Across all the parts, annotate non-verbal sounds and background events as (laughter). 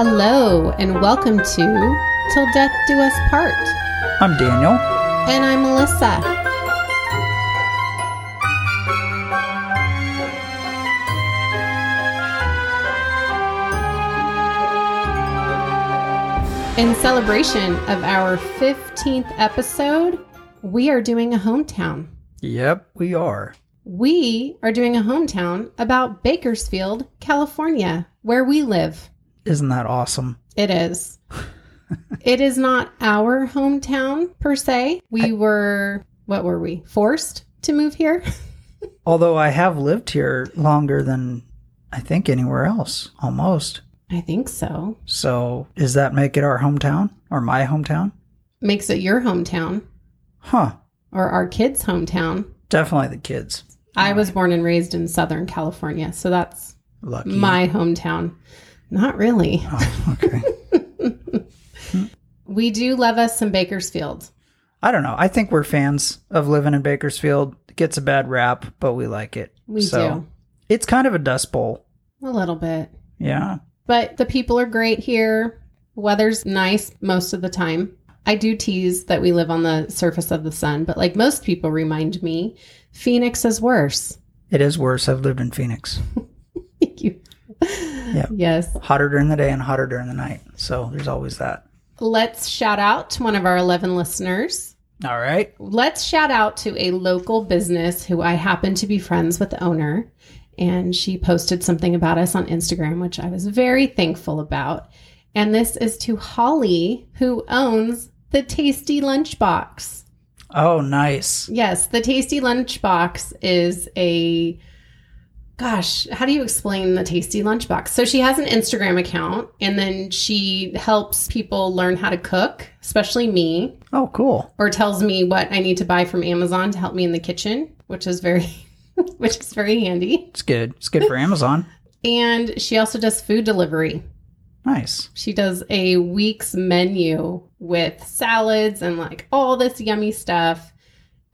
Hello, and welcome to Till Death Do Us Part. I'm Daniel. And I'm Melissa. In celebration of our 15th episode, we are doing a hometown. Yep, we are. We are doing a hometown about Bakersfield, California, where we live. Isn't that awesome? It is. it is not our hometown per se. We were, what were we, forced to move here? (laughs) Although I have lived here longer than I think anywhere else, almost. I think so. So, does that make it our hometown or my hometown? Makes it your hometown Huh. or our kids' hometown. Definitely the kids. I was born and raised in Southern California, so that's Lucky. my hometown. Not really. Oh, okay. (laughs) We do love us some Bakersfield. I don't know. I think we're fans of living in Bakersfield. It gets a bad rap, but we like it. We so, It's kind of a dust bowl. A little bit. Yeah. But the people are great here. Weather's nice most of the time. I do tease that we live on the surface of the sun, but like most people remind me, Phoenix is worse. It is worse. I've lived in Phoenix. (laughs) you. (laughs) Yes. Hotter during the day and hotter during the night. So there's always that. Let's shout out to one of our 11 listeners. All right. Let's shout out to a local business who I happen to be friends with the owner. And she posted something about us on Instagram, which I was very thankful about. And this is to Holly, who owns the Tasty Lunchbox. Oh, nice. Yes, the Tasty Lunchbox is a gosh, how do you explain the Tasty Lunchbox? So she has an Instagram account and then she helps people learn how to cook, especially me, Oh, cool. or tells me what I need to buy from Amazon to help me in the kitchen, which is very (laughs) which is very handy. It's good. It's good for Amazon. And she also does food delivery. Nice. She does a week's menu with salads and like all this yummy stuff.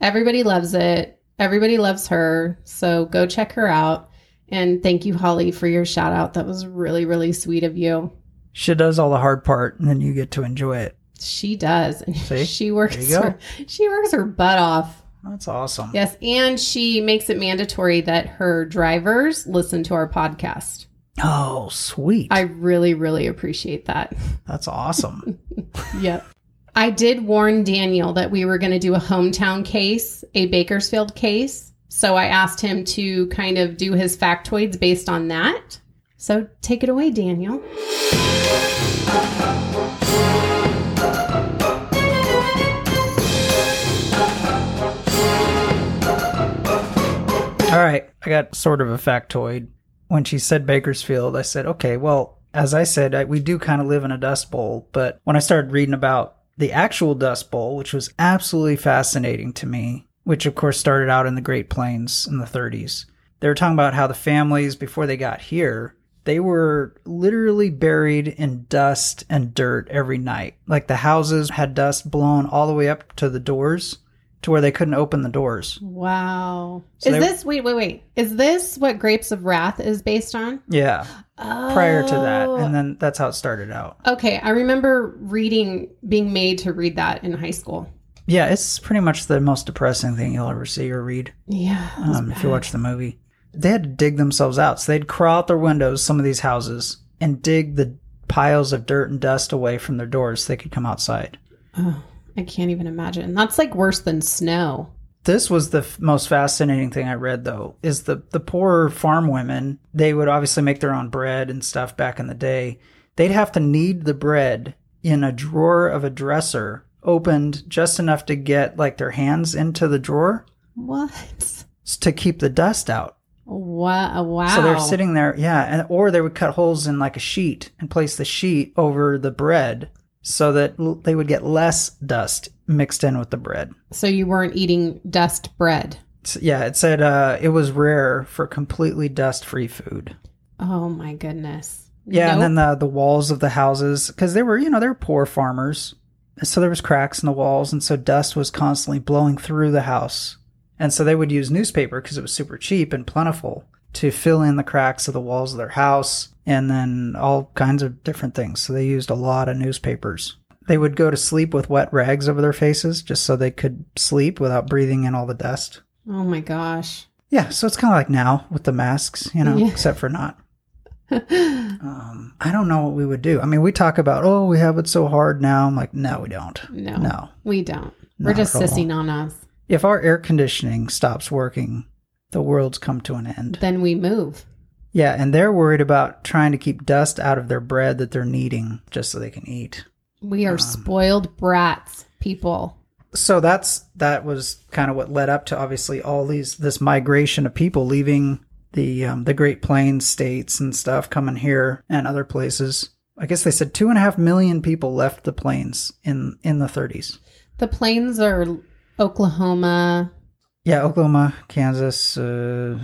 Everybody loves it. Everybody loves her. So go check her out. And thank you, Holly, for your shout out. That was really, really sweet of you. She does all the hard part, and then you get to enjoy it. She does. And (laughs) See? she works There you go. her she works her butt off. That's awesome. Yes. And she makes it mandatory that her drivers listen to our podcast. Oh, sweet. I really, really appreciate that. (laughs) That's awesome. Yep. I did warn Daniel that we were going to do a hometown case, a Bakersfield case. So I asked him to kind of do his factoids based on that. So take it away, Daniel. all right. I got sort of a factoid. When she said Bakersfield, I said, okay, well, as I said, I, we do kind of live in a dust bowl. But when I started reading about the actual dust bowl, which was absolutely fascinating to me, which of course started out in the Great Plains in the 30s, they were talking about how the families, before they got here, they were literally buried in dust and dirt every night. Like the houses had dust blown all the way up to the doors to where they couldn't open the doors. Wow. So is they- this, wait, wait, wait. Is this what Grapes of Wrath is based on? Yeah, Oh. prior to that. Oh. And then that's how it started out. Okay. I remember reading, being made to read that in high school. Yeah, it's pretty much the most depressing thing you'll ever see or read Yeah. um, if you watch the movie. They had to dig themselves out. So they'd crawl out their windows, some of these houses, and dig the piles of dirt and dust away from their doors so they could come outside. Oh, I can't even imagine. That's like worse than snow. This was the f- most fascinating thing I read, though, is the the poor farm women. They would obviously make their own bread and stuff back in the day. They'd have to knead the bread in a drawer of a dresser, opened just enough to get like their hands into the drawer What? to keep the dust out. Wow! Wow! So they're sitting there, yeah, and or they would cut holes in like a sheet and place the sheet over the bread so that l- they would get less dust mixed in with the bread. So you weren't eating dust bread. S- yeah, it said uh, it was rare for completely dust-free food. Oh my goodness. Yeah, and then the the walls of the houses because they were you know they were poor farmers, so there was cracks in the walls, and so dust was constantly blowing through the house, and so they would use newspaper because it was super cheap and plentiful to fill in the cracks of the walls of their house and then all kinds of different things. So they used a lot of newspapers. They would go to sleep with wet rags over their faces just so they could sleep without breathing in all the dust. Oh my gosh. Yeah, so it's kind of like now with the masks, you know, Yeah. except for not. Um, I don't know what we would do. I mean, we talk about, oh, we have it so hard now. I'm like, no, we don't. No. No. We don't. We're just sissing on us. If our air conditioning stops working, the world's come to an end. Then we move. Yeah, and they're worried about trying to keep dust out of their bread that they're kneading just so they can eat. We Um, are spoiled brats, people. So that's that was kind of what led up to obviously all these this migration of people leaving the um, the Great Plains states and stuff coming here and other places. I guess they said two and a half million people left the plains in in the 30s. The plains are Oklahoma. Yeah, Oklahoma, Kansas, uh,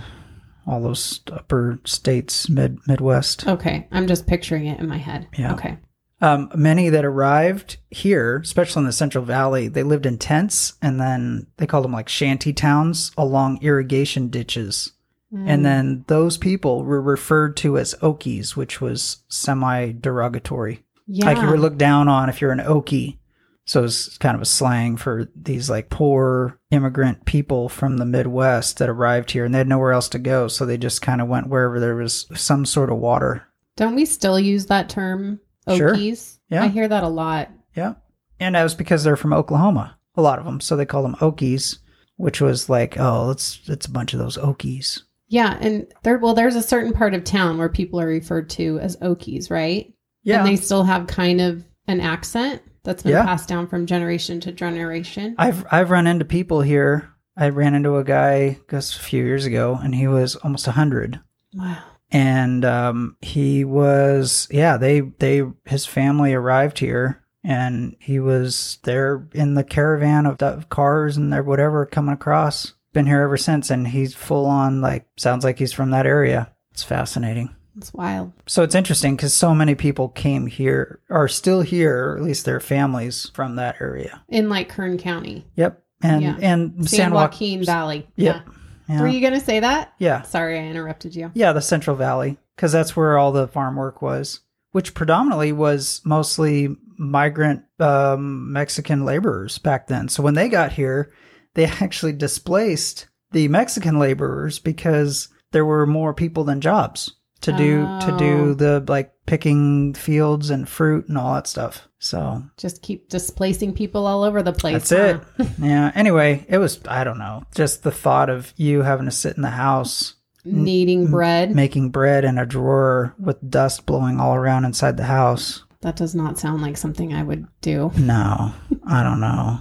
all those upper states, mid Midwest. Okay. I'm just picturing it in my head. Yeah. Okay. Um, many that arrived here, especially in the Central Valley, they lived in tents and then they called them like shanty towns along irrigation ditches. Mm. And then those people were referred to as Okies, which was semi derogatory. yeah. Like you were looked down on if you're an Okie. So it's kind of a slang for these like poor immigrant people from the Midwest that arrived here and they had nowhere else to go. So they just kind of went wherever there was some sort of water. Don't we still use that term? Sure. Okies? Yeah. I hear that a lot. Yeah. And that was because they're from Oklahoma, a lot of them. So they call them Okies, which was like, oh, it's it's a bunch of those Okies. Yeah, and there well, there's a certain part of town where people are referred to as Okies, right? Yeah. And they still have kind of an accent that's been Yeah. passed down from generation to generation. I've I've run into people here. I ran into a guy guess a few years ago, and he was almost hundred, wow. and um, he was yeah. They they his family arrived here, and he was there in the caravan of, of cars and their whatever coming across. Been here ever since, and he's full on like sounds like he's from that area. It's fascinating. It's wild. So it's interesting because so many people came here, are still here, or at least their families from that area. In like Kern County. Yep, and Yeah. and San, San Joaquin. Joaquin Valley. Yep. Yeah. Were you gonna say that? yeah, Sorry, I interrupted you. yeah, the Central Valley, because that's where all the farm work was, which predominantly was mostly migrant um, Mexican laborers back then. So when they got here, they (laughs) actually displaced the Mexican laborers because there were more people than jobs to do to Oh. do the like picking fields and fruit and all that stuff. So Just keep displacing people all over the place. That's huh? it. (laughs) yeah. Anyway, it was I don't know. Just the thought of you having to sit in the house Kneading bread. making bread in a drawer with dust blowing all around inside the house. That does not sound like something I would do. No, I don't know.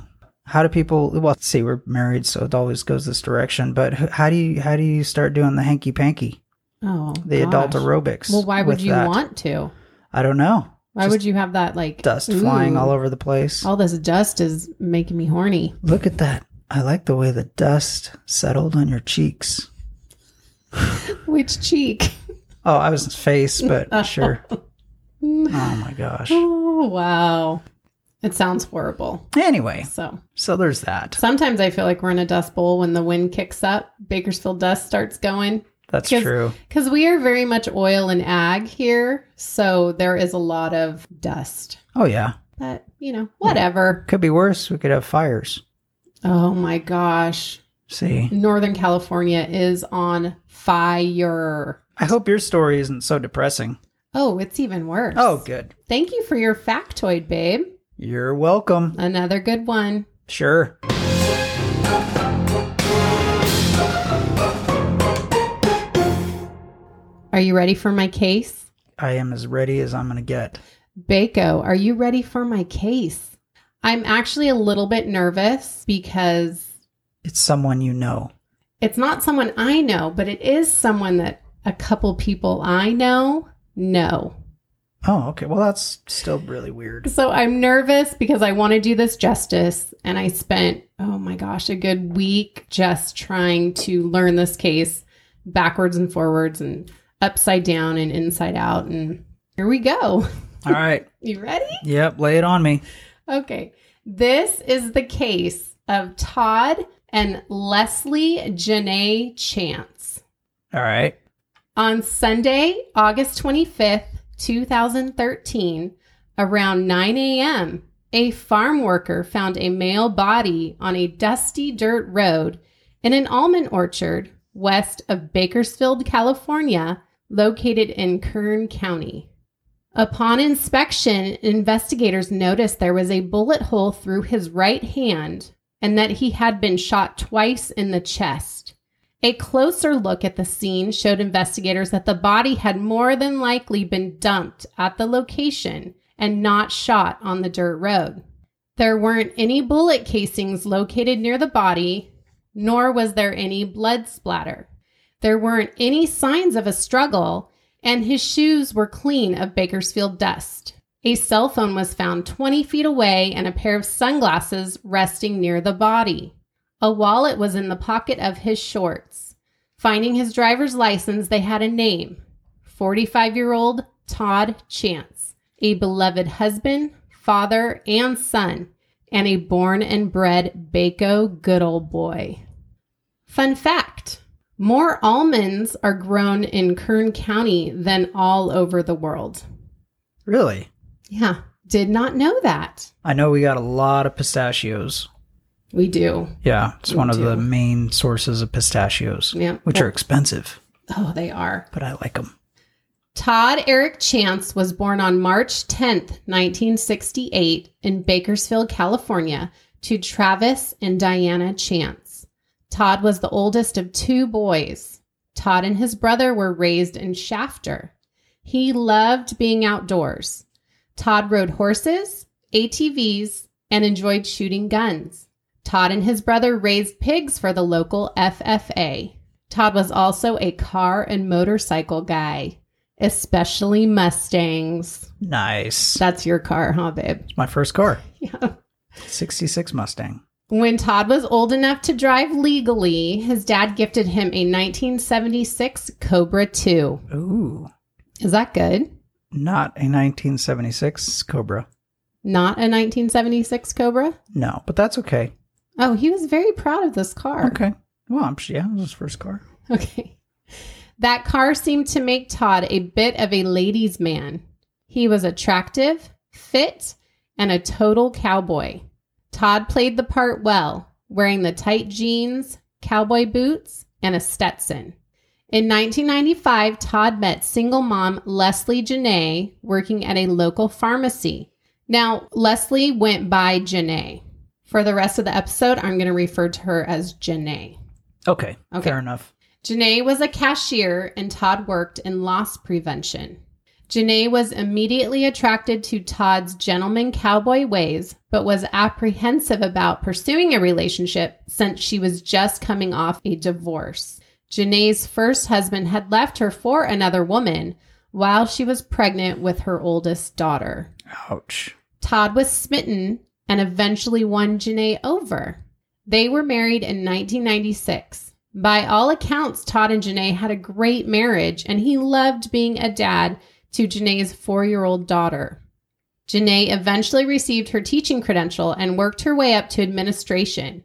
How do people? Well, see, we're married, so it always goes this direction. But how do you how do you start doing the hanky panky, Oh, the adult aerobics? Well, why would you that? want to? I don't know. Why Just would you have that like Dust flying all over the place. All this dust is making me horny. Look at that. I like the way the dust settled on your cheeks. (laughs) Which cheek? Oh, I was face, but (laughs) sure. Oh my gosh. Oh wow. It sounds horrible. Anyway, So so there's that. sometimes I feel like we're in a dust bowl when the wind kicks up, Bakersfield dust starts going. That's Because- true. Because we are very much oil and ag here. So there is a lot of dust. Oh yeah. But, you know, whatever. Could be worse. We could have fires. Oh my gosh. See. Northern California is on fire. I hope your story isn't so depressing. Oh, it's even worse. Oh, good. Thank you for your factoid, babe. You're welcome. Another good one. Sure. Are you ready for my case? I am as ready as I'm going to get. Bako, are you ready for my case? I'm actually a little bit nervous because It's someone you know. it's not someone I know, but it is someone that a couple people I know know. Oh, okay. Well, that's still really weird. So I'm nervous because I want to do this justice. And I spent, oh my gosh, a good week just trying to learn this case backwards and forwards and upside down and inside out. And here we go. (laughs) All right. You ready? Yep. Lay it on me. Okay. This is the case of Todd and Leslie Janae Chance. All right. On Sunday, August 25th, 2013, around 9 a.m., a farm worker found a male body on a dusty dirt road in an almond orchard west of Bakersfield, California, located in Kern County. Upon inspection, investigators noticed there was a bullet hole through his right hand and that he had been shot twice in the chest. A closer look at the scene showed investigators that the body had more than likely been dumped at the location and not shot on the dirt road. There weren't any bullet casings located near the body, nor was there any blood splatter. There weren't any signs of a struggle, and his shoes were clean of Bakersfield dust. A cell phone was found 20 feet away and a pair of sunglasses resting near the body. A wallet was in the pocket of his shorts. Finding his driver's license, they had a name 45 year old Todd Chance, a beloved husband, father, and son, and a born and bred Bako good old boy. Fun fact more almonds are grown in Kern County than all over the world. Really? Yeah, did not know that. I know we got a lot of pistachios. We do. Yeah, it's We one of the main sources of pistachios, Yeah. which are expensive, Oh, they are. but I like them. Todd Eric Chance was born on March 10th, 1968, in Bakersfield, California, to Travis and Diana Chance. Todd was the oldest of two boys. Todd and his brother were raised in Shafter. He loved being outdoors. Todd rode horses, ATVs, and enjoyed shooting guns. Todd and his brother raised pigs for the local FFA. Todd was also a car and motorcycle guy especially Mustangs. Nice. That's your car, huh, babe? It's my first car, (laughs) Yeah. 66 Mustang. When Todd was old enough to drive legally, his dad gifted him a 1976 Cobra 2. Ooh, Is that good? not a 1976 Cobra. Not a 1976 Cobra? No, but that's okay. Oh, he was very proud of this car. Okay. Well, I'm, yeah, it was his first car. Okay. That car seemed to make Todd a bit of a ladies' man. He was attractive, fit, and a total cowboy. Todd played the part well, wearing the tight jeans, cowboy boots, and a Stetson. In 1995, Todd met single mom Leslie Janae working at a local pharmacy. Now, Leslie went by Janae. For the rest of the episode, I'm going to refer to her as Janae. Okay, Okay. fair enough. Janae was a cashier and Todd worked in loss prevention. Janae was immediately attracted to Todd's gentleman cowboy ways, but was apprehensive about pursuing a relationship since she was just coming off a divorce. Janae's first husband had left her for another woman while she was pregnant with her oldest daughter. Ouch. Todd was smitten and eventually won Janae over. They were married in 1996. By all accounts, Todd and Janae had a great marriage, and he loved being a dad to Janae's four year old daughter. Janae eventually received her teaching credential and worked her way up to administration,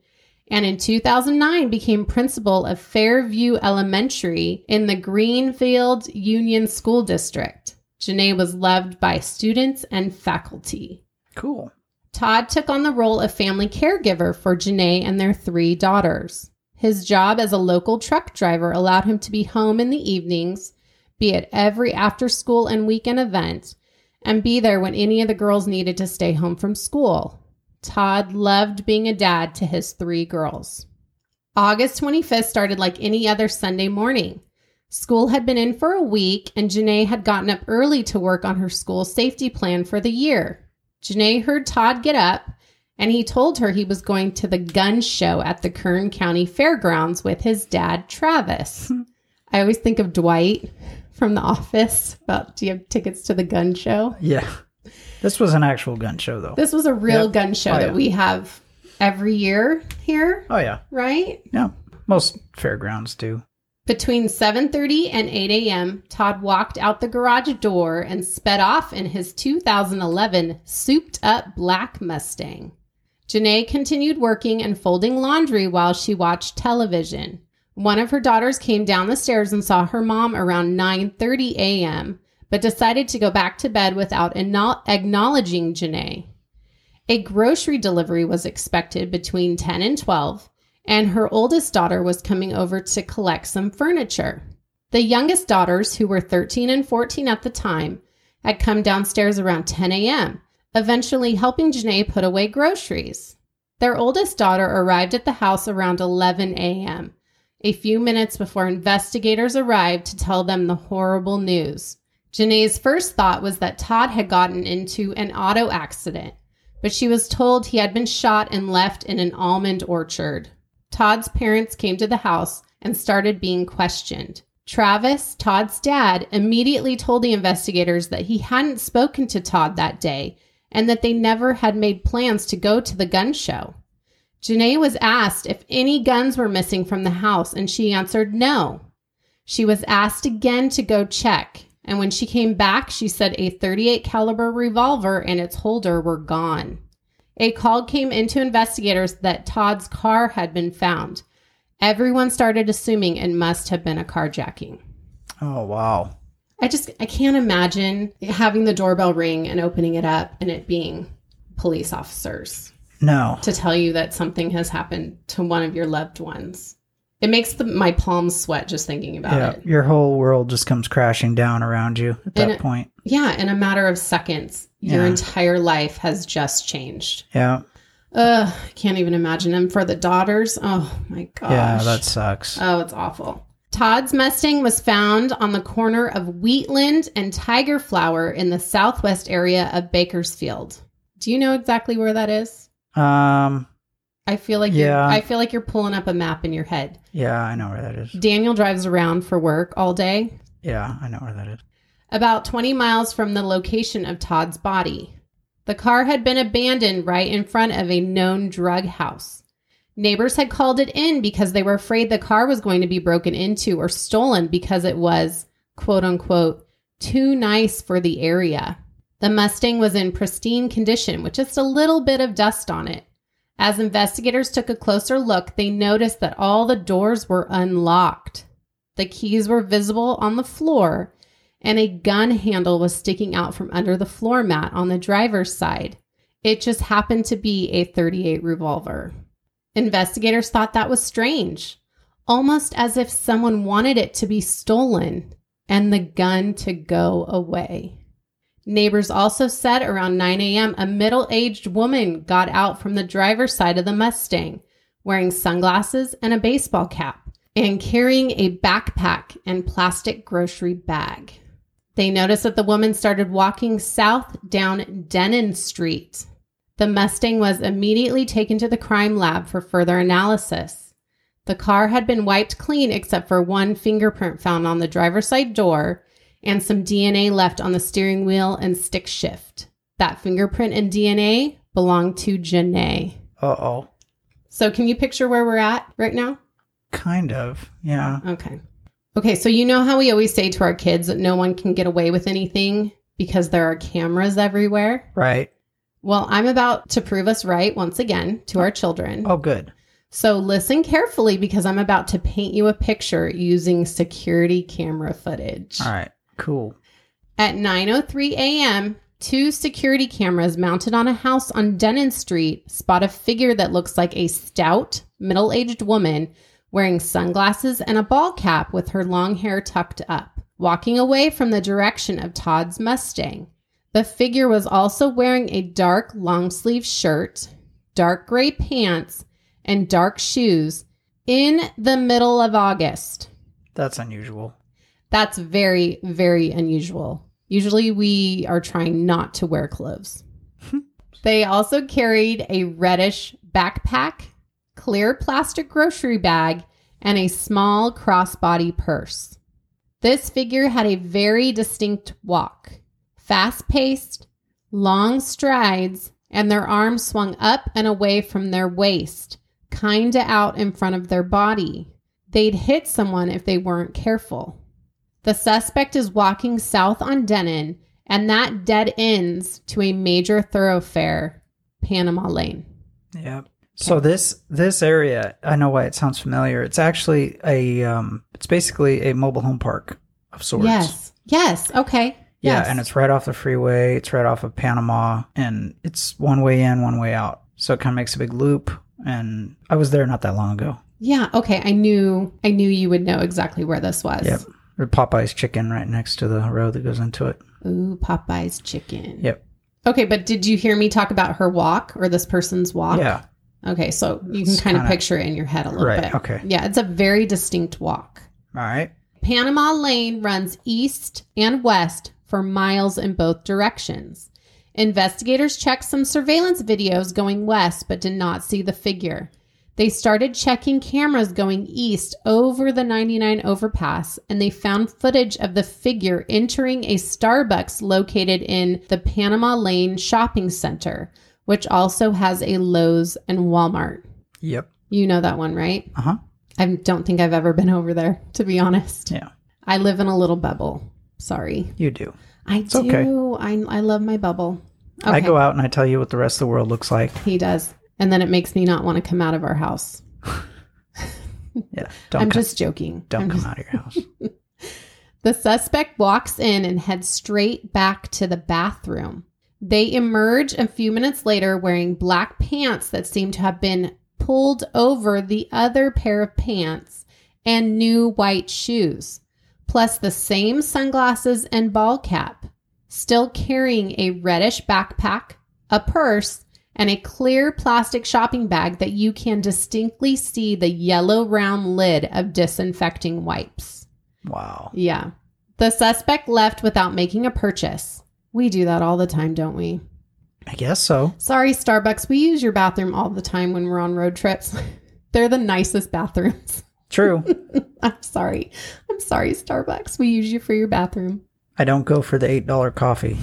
and in 2009 became principal of Fairview Elementary in the Greenfield Union School District. Janae was loved by students and faculty. Cool. Todd took on the role of family caregiver for Janae and their three daughters. His job as a local truck driver allowed him to be home in the evenings, be at every after school and weekend event, and be there when any of the girls needed to stay home from school. Todd loved being a dad to his three girls. August 25th started like any other Sunday morning. School had been in for a week, and Janae had gotten up early to work on her school safety plan for the year. Janae heard Todd get up, and he told her he was going to the gun show at the Kern County Fairgrounds with his dad, Travis. Hmm. I always think of Dwight from The Office about do you have tickets to the gun show? Yeah. This was an actual gun show, though. This was a real Yep. gun show Oh, that yeah. we have every year here, Oh, yeah. right? Yeah. Most fairgrounds do. Between 7:30 and 8 a.m., Todd walked out the garage door and sped off in his 2011 souped-up black Mustang. Janae continued working and folding laundry while she watched television. One of her daughters came down the stairs and saw her mom around 9:30 a.m., but decided to go back to bed without acknow- acknowledging Janae. A grocery delivery was expected between 10 and 12, and her oldest daughter was coming over to collect some furniture. The youngest daughters, who were 13 and 14 at the time, had come downstairs around 10 a.m., eventually helping Janae put away groceries. Their oldest daughter arrived at the house around 11 a.m., a few minutes before investigators arrived to tell them the horrible news. Janae's first thought was that Todd had gotten into an auto accident, but she was told he had been shot and left in an almond orchard. Todd's parents came to the house and started being questioned. Travis, Todd's dad, immediately told the investigators that he hadn't spoken to Todd that day and that they never had made plans to go to the gun show. Janae was asked if any guns were missing from the house and she answered no. She was asked again to go check, and when she came back, she said a 38 caliber revolver and its holder were gone. A call came into investigators that Todd's car had been found. Everyone started assuming it must have been a carjacking. Oh, wow. I just I can't imagine having the doorbell ring and opening it up and it being police officers No. to tell you that something has happened to one of your loved ones. It makes the, my palms sweat just thinking about Yeah. it. Your whole world just comes crashing down around you at that point. Yeah, in a matter of seconds, your Yeah. entire life has just changed. Yeah. Ugh, I can't even imagine. And for the daughters, oh my gosh. Yeah, that sucks. Oh, it's awful. Todd's Mustang was found on the corner of Wheatland and Tiger Flower in the southwest area of Bakersfield. Do you know exactly where that is? Um, I feel like Yeah. you're, I feel like you're pulling up a map in your head. yeah, I know where that is. Daniel drives around for work all day, Yeah, I know where that is. about 20 miles from the location of Todd's body. The car had been abandoned right in front of a known drug house. Neighbors had called it in because they were afraid the car was going to be broken into or stolen because it was, quote unquote, too nice for the area. The Mustang was in pristine condition with just a little bit of dust on it. As investigators took a closer look, they noticed that all the doors were unlocked. The keys were visible on the floor, and a gun handle was sticking out from under the floor mat on the driver's side. It just happened to be a 38 revolver. Investigators thought that was strange, almost as if someone wanted it to be stolen and the gun to go away. Neighbors also said around 9 a.m., a middle aged woman got out from the driver's side of the Mustang wearing sunglasses and a baseball cap and carrying a backpack and plastic grocery bag. They noticed that the woman started walking south down Denon Street. The Mustang was immediately taken to the crime lab for further analysis. The car had been wiped clean except for one fingerprint found on the driver's side door and some DNA left on the steering wheel and stick shift. That fingerprint and DNA belong to Janae. Uh oh. So, can you picture where we're at right now? Kind of. Yeah. Okay. Okay, so you know how we always say to our kids that no one can get away with anything because there are cameras everywhere? Right. Well, I'm about to prove us right once again to our children. Oh, good. So listen carefully because I'm about to paint you a picture using security camera footage. All right. Cool. At 9:03 a.m., two security cameras mounted on a house on Denon Street spot a figure that looks like a stout, middle-aged woman wearing sunglasses and a ball cap with her long hair tucked up, walking away from the direction of Todd's Mustang. The figure was also wearing a dark long-sleeve shirt, dark gray pants, and dark shoes in the middle of August. That's unusual. That's very, very unusual. Usually we are trying not to wear clothes. Hmm. they also carried a reddish backpack, clear plastic grocery bag, and a small crossbody purse. This figure had a very distinct walk, fast paced, long strides, and their arms swung up and away from their waist, kinda out in front of their body. They'd hit someone if they weren't careful. The suspect is walking south on Denon, and that dead ends to a major thoroughfare, Panama Lane. Yep. So this this area, I know why it sounds familiar. It's actually a um it's basically a mobile home park of sorts. Yes. Yes. Okay. Yeah, Yes. and it's right off the freeway. It's right off of Panama and it's one way in, one way out. So it kind of makes a big loop and I was there not that long ago. yeah. Okay. I knew. I knew you would know exactly where this was. Yep. Popeye's chicken right next to the road that goes into it. Ooh, Popeye's chicken. Yep. Okay, but did you hear me talk about her walk or this person's walk? Yeah. Okay, so you can kind of picture it in your head a little Right, bit. okay. Yeah, it's a very distinct walk. All right. Panama Lane runs east and west for miles in both directions. Investigators checked some surveillance videos going west but did not see the figure. They started checking cameras going east over the 99 overpass and they found footage of the figure entering a Starbucks located in the Panama Lane shopping center, which also has a Lowe's and Walmart. Yep. You know that one, right? Uh-huh. I don't think I've ever been over there, to be honest. Yeah. I live in a little bubble. Sorry. You do. I do. okay. I, I love my bubble. I go out and I tell you what the rest of the world looks like. He does. And then it makes me not want to come out of our house. (laughs) Yeah. (laughs) Don't I'm come, just joking. don't I'm come just- out of your house. (laughs) The suspect walks in and heads straight back to the bathroom. They emerge a few minutes later wearing black pants that seem to have been pulled over the other pair of pants and new white shoes, plus the same sunglasses and ball cap, still carrying a reddish backpack, a purse, and a clear plastic shopping bag that you can distinctly see the yellow round lid of disinfecting wipes. Wow. Yeah. The suspect left without making a purchase. We do that all the time, don't we? I guess so. Sorry, Starbucks. We use your bathroom all the time when we're on road trips. (laughs) They're the nicest bathrooms. True. (laughs) I'm sorry. I'm sorry, Starbucks. We use you for your bathroom. I don't go for the $8 coffee.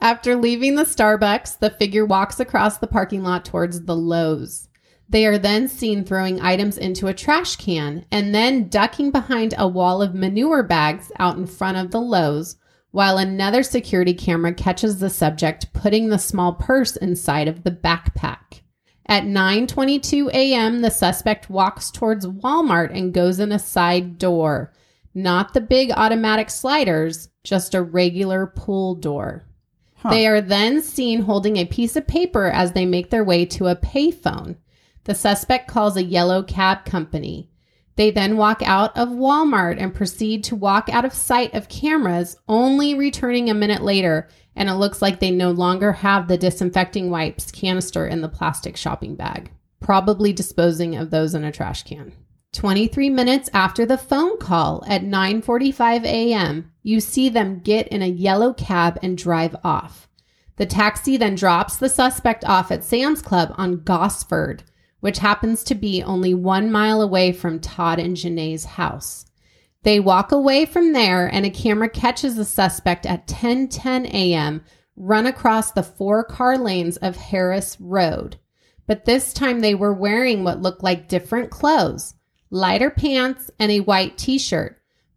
After leaving the Starbucks, the figure walks across the parking lot towards the Lowe's. They are then seen throwing items into a trash can and then ducking behind a wall of manure bags out in front of the Lowe's, while another security camera catches the subject putting the small purse inside of the backpack. At 9:22 a.m., the suspect walks towards Walmart and goes in a side door, not the big automatic sliders, just a regular pull door. They are then seen holding a piece of paper as they make their way to a payphone. The suspect calls a yellow cab company. They then walk out of Walmart and proceed to walk out of sight of cameras, only returning a minute later, and it looks like they no longer have the disinfecting wipes canister in the plastic shopping bag, probably disposing of those in a trash can. 23 minutes after the phone call at 9:45 a.m., you see them get in a yellow cab and drive off. The taxi then drops the suspect off at Sam's Club on Gosford, which happens to be only one mile away from Todd and Janae's house. They walk away from there, and a camera catches the suspect at 10:10 a.m. run across the four car lanes of Harris Road. But this time they were wearing what looked like different clothes lighter pants and a white t shirt.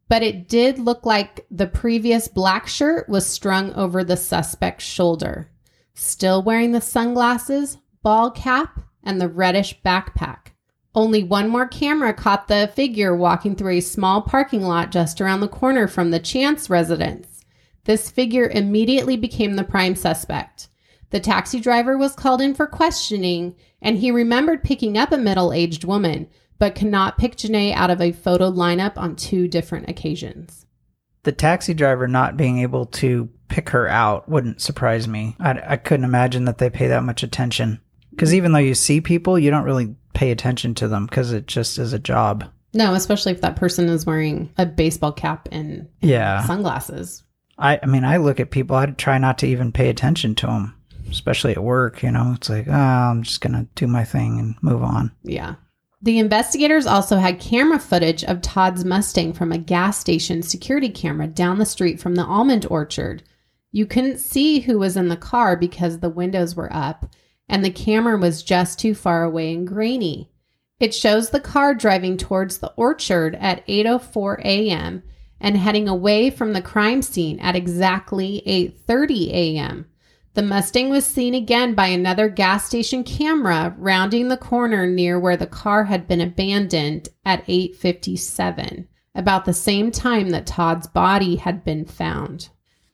But it did look like the previous black shirt was strung over the suspect's shoulder. Still wearing the sunglasses, ball cap, and the reddish backpack. Only one more camera caught the figure walking through a small parking lot just around the corner from the Chance residence. This figure immediately became the prime suspect. The taxi driver was called in for questioning, and he remembered picking up a middle aged woman, but cannot pick Janae out of a photo lineup on two different occasions. The taxi driver not being able to pick her out wouldn't surprise me. I, I couldn't imagine that they pay that much attention. Because even though you see people, you don't really pay attention to them because it just is a job. No, especially if that person is wearing a baseball cap and Yeah. sunglasses. I, I mean, I look at people, I try not to even pay attention to them, especially at work. You know, it's like, oh, I'm just going to do my thing and move on. Yeah. The investigators also had camera footage of Todd's Mustang from a gas station security camera down the street from the almond orchard. You couldn't see who was in the car because the windows were up and the camera was just too far away and grainy. It shows the car driving towards the orchard at 8:04 a.m. and heading away from the crime scene at exactly 8:30 a.m. The Mustang was seen again by another gas station camera rounding the corner near where the car had been abandoned at 8:57, about the same time that Todd's body had been found.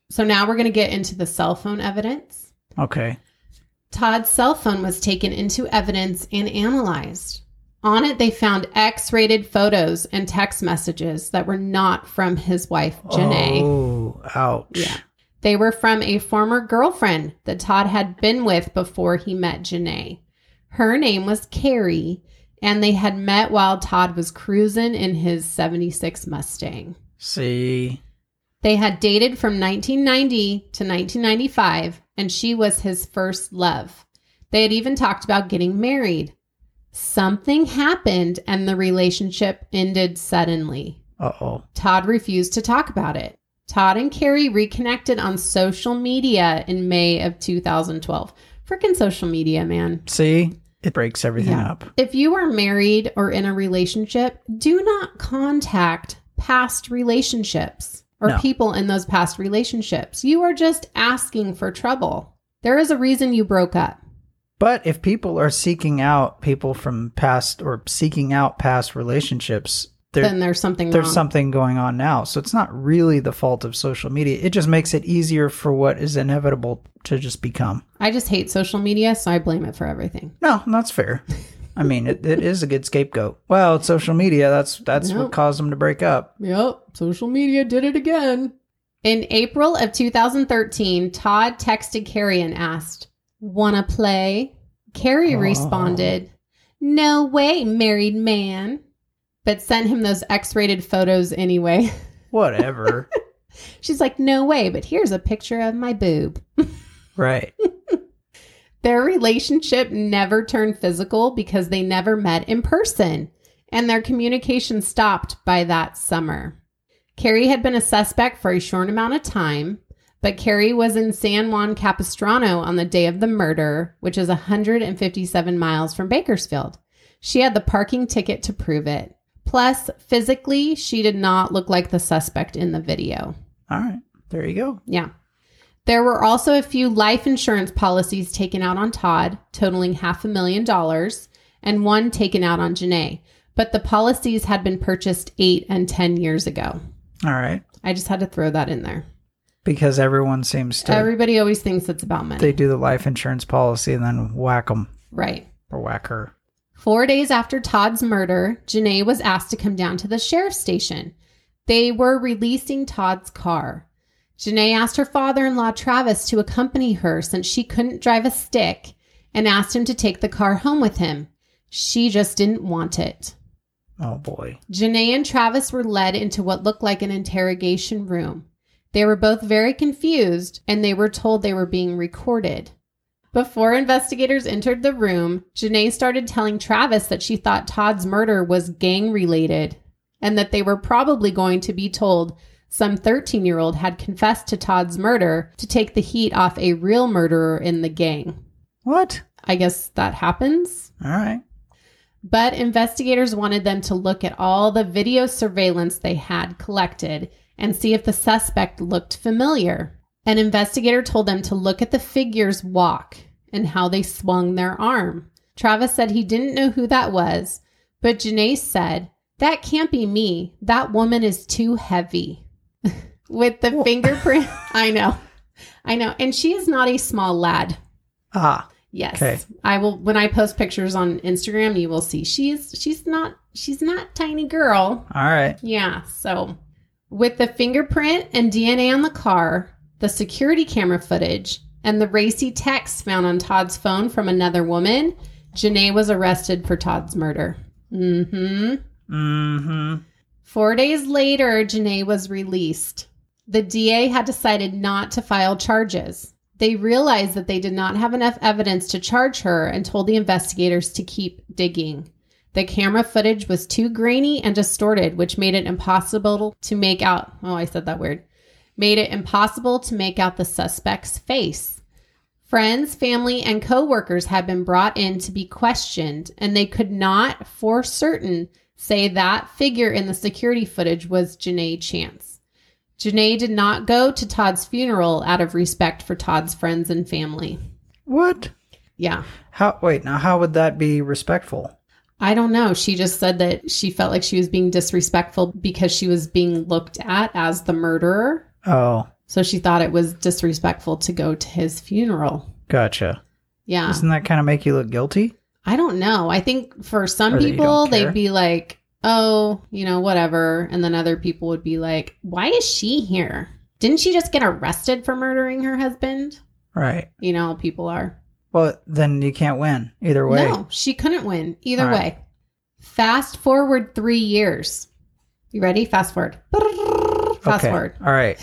So now we're going to get into the cell phone evidence. Okay. Todd's cell phone was taken into evidence and analyzed. On it, they found X rated photos and text messages that were not from his wife, Janae. Oh, ouch. Yeah. They were from a former girlfriend that Todd had been with before he met Janae. Her name was Carrie, and they had met while Todd was cruising in his 76 Mustang. See. They had dated from 1990 to 1995, and she was his first love. They had even talked about getting married. Something happened, and the relationship ended suddenly. Uh oh. Todd refused to talk about it. Todd and Carrie reconnected on social media in May of 2012. Freaking social media, man. See? It breaks everything Yeah. up. If you are married or in a relationship, do not contact past relationships or No. people in those past relationships. You are just asking for trouble. There is a reason you broke up. But if people are seeking out people from past or seeking out past relationships, there, then there's something there's wrong. something going on now. So it's not really the fault of social media. It just makes it easier for what is inevitable to just become. I just hate social media, so I blame it for everything. No, that's fair. I mean, it, it is a good scapegoat. Well, it's social media. That's that's Nope. what caused them to break up. Yep, social media did it again. In April of 2013, Todd texted Carrie and asked, Wanna play? Carrie Oh. responded, No way, married man. But sent him those X rated photos anyway. Whatever. (laughs) She's like, No way, but here's a picture of my boob. (laughs) right. Their relationship never turned physical because they never met in person, and their communication stopped by that summer. Carrie had been a suspect for a short amount of time, but Carrie was in San Juan Capistrano on the day of the murder, which is 157 miles from Bakersfield. She had the parking ticket to prove it. Plus, physically, she did not look like the suspect in the video. All right. There you go. Yeah. There were also a few life insurance policies taken out on Todd, totaling half a million dollars, and one taken out on Janae. But the policies had been purchased eight and 10 years ago. All right. I just had to throw that in there. Because everyone seems to Everybody always thinks it's about money. they do the life insurance policy and then whack them right. or whack her. Four days after Todd's murder, Janae was asked to come down to the sheriff's station. They were releasing Todd's car. Janae asked her father in law, Travis, to accompany her since she couldn't drive a stick and asked him to take the car home with him. She just didn't want it. Oh boy. Janae and Travis were led into what looked like an interrogation room. They were both very confused and they were told they were being recorded. Before investigators entered the room, Janae started telling Travis that she thought Todd's murder was gang related and that they were probably going to be told some 13 year old had confessed to Todd's murder to take the heat off a real murderer in the gang. What? I guess that happens. All right. But investigators wanted them to look at all the video surveillance they had collected and see if the suspect looked familiar. An investigator told them to look at the figure's walk and how they swung their arm. Travis said he didn't know who that was, but Janae said, That can't be me. That woman is too heavy. (laughs) With the fingerprint, (laughs) I know. I know. And she is not a small lad. Ah. Yes. Okay. I will when I post pictures on Instagram, you will see she's she's not she's not tiny girl. All right. Yeah. So with the fingerprint and DNA on the car, the security camera footage, and the racy text found on Todd's phone from another woman, Janae was arrested for Todd's murder. Mm-hmm. Mm-hmm. Four days later, Janae was released. The DA had decided not to file charges. They realized that they did not have enough evidence to charge her and told the investigators to keep digging. The camera footage was too grainy and distorted, which made it impossible to make out. Oh, I said that word. Made it impossible to make out the suspect's face. Friends, family, and coworkers had been brought in to be questioned, and they could not, for certain, say that figure in the security footage was Janae Chance. Janae did not go to Todd's funeral out of respect for Todd's friends and family. What? Yeah. How? Wait, now how would that be respectful? I don't know. She just said that she felt like she was being disrespectful because she was being looked at as the murderer. Oh, So she thought it was disrespectful to go to his funeral. gotcha. Yeah. Doesn't that kind of make you look guilty? I don't know. I think for some Or that you people, they'd be like, oh, you know, whatever. And then other people would be like, why is she here? Didn't she just get arrested for murdering her husband? Right. You know, people are. Well, then you can't win either way. No, she couldn't win either right. way. Fast forward three years. You ready? Fast forward. Fast okay. forward. All right.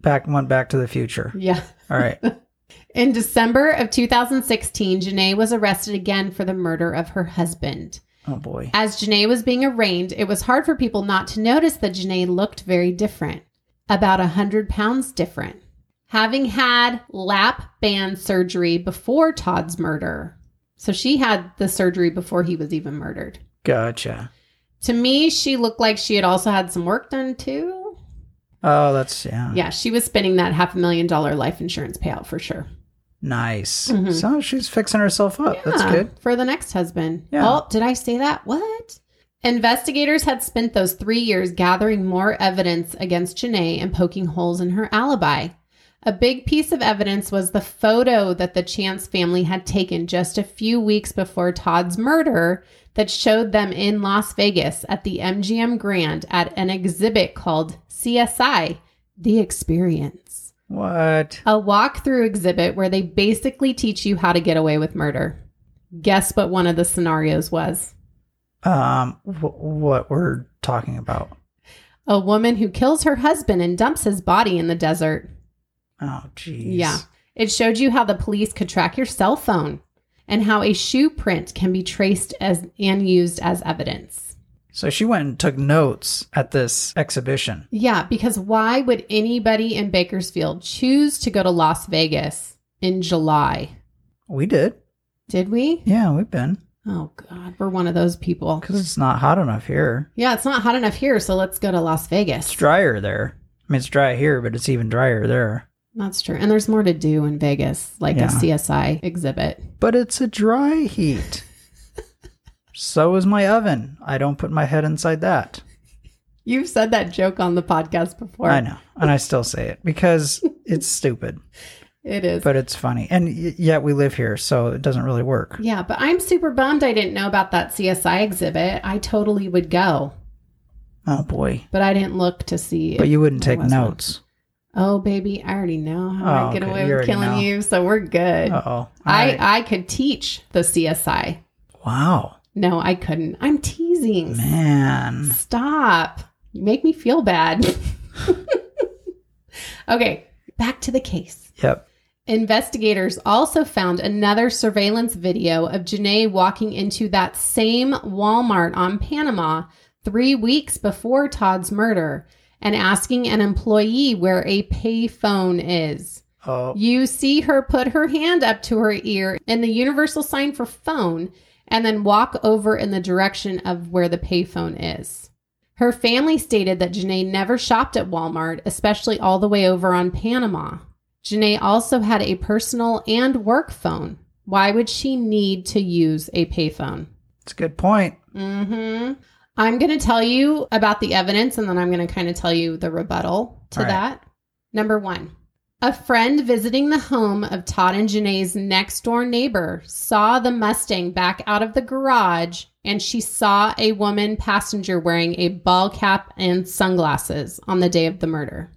Back went back to the future. Yeah. All right. (laughs) In December of 2016, Jenae was arrested again for the murder of her husband. Oh boy. As Jenae was being arraigned, it was hard for people not to notice that Jenae looked very different, about a 100 pounds different, having had lap band surgery before Todd's murder. So she had the surgery before he was even murdered. Gotcha. To me, she looked like she had also had some work done too. Oh, that's yeah. Yeah, she was spending that half a million dollar life insurance payout for sure. Nice. Mhm. So she's fixing herself up. That's good. For the next husband. Yeah. Oh, did I say that? What? Investigators had spent those three years gathering more evidence against Jenae and poking holes in her alibi. A big piece of evidence was the photo that the Chance family had taken just a few weeks before Todd's murder that showed them in Las Vegas at the MGM Grand at an exhibit called CSI The Experience What? a walkthrough exhibit where they basically teach you how to get away with murder. Guess what one of the scenarios was? Um, wh- what we're talking about? A woman who kills her husband and dumps his body in the desert. Oh, geez. Yeah. It showed you how the police could track your cell phone and how a shoe print can be traced as and used as evidence. So she went and took notes at this exhibition. Yeah, because why would anybody in Bakersfield choose to go to Las Vegas in July? We did. Did we? Yeah, we've been Oh God, we're one of those people. because it's not hot enough here. Yeah, it's not hot enough here, so let's go to Las Vegas. It's drier there. I mean, it's dry here, but it's even drier there. That's true. And there's more to do in Vegas, like Yeah. a CSI exhibit. But it's a dry heat. so is my oven. I don't put my head inside that. You've said that joke on the podcast before. I know, and I still say it because (laughs) it's stupid, It is. but it's funny. And y- yet we live here, so it doesn't really work. yeah, but I'm super bummed I didn't know about that CSI exhibit. I totally would go, Oh boy! but I didn't look to see. But you wouldn't take notes. one. Oh, baby, I already know how Oh, I get okay. away You with killing know. you, so we're good. Uh oh. I I could teach the CSI. wow, No, I couldn't. I'm teasing. man. Stop. You make me feel bad. (laughs) okay, back to the case. Yep. Investigators also found another surveillance video of Jenae walking into that same Walmart on Panama three weeks before Todd's murder and asking an employee where a payphone is. Oh, You see her put her hand up to her ear in the universal sign for phone and then walk over in the direction of where the payphone is. Her family stated that Jenae never shopped at Walmart, especially all the way over on Panama. Jenae also had a personal and work phone. Why would she need to use a payphone? it's a good point. hmm I'm going to tell you about the evidence and then I'm going to kind of tell you the rebuttal to right. that. Number one, a friend visiting the home of Todd and Jenae's next door neighbor saw the Mustang back out of the garage and she saw a woman passenger wearing a ball cap and sunglasses on the day of the murder.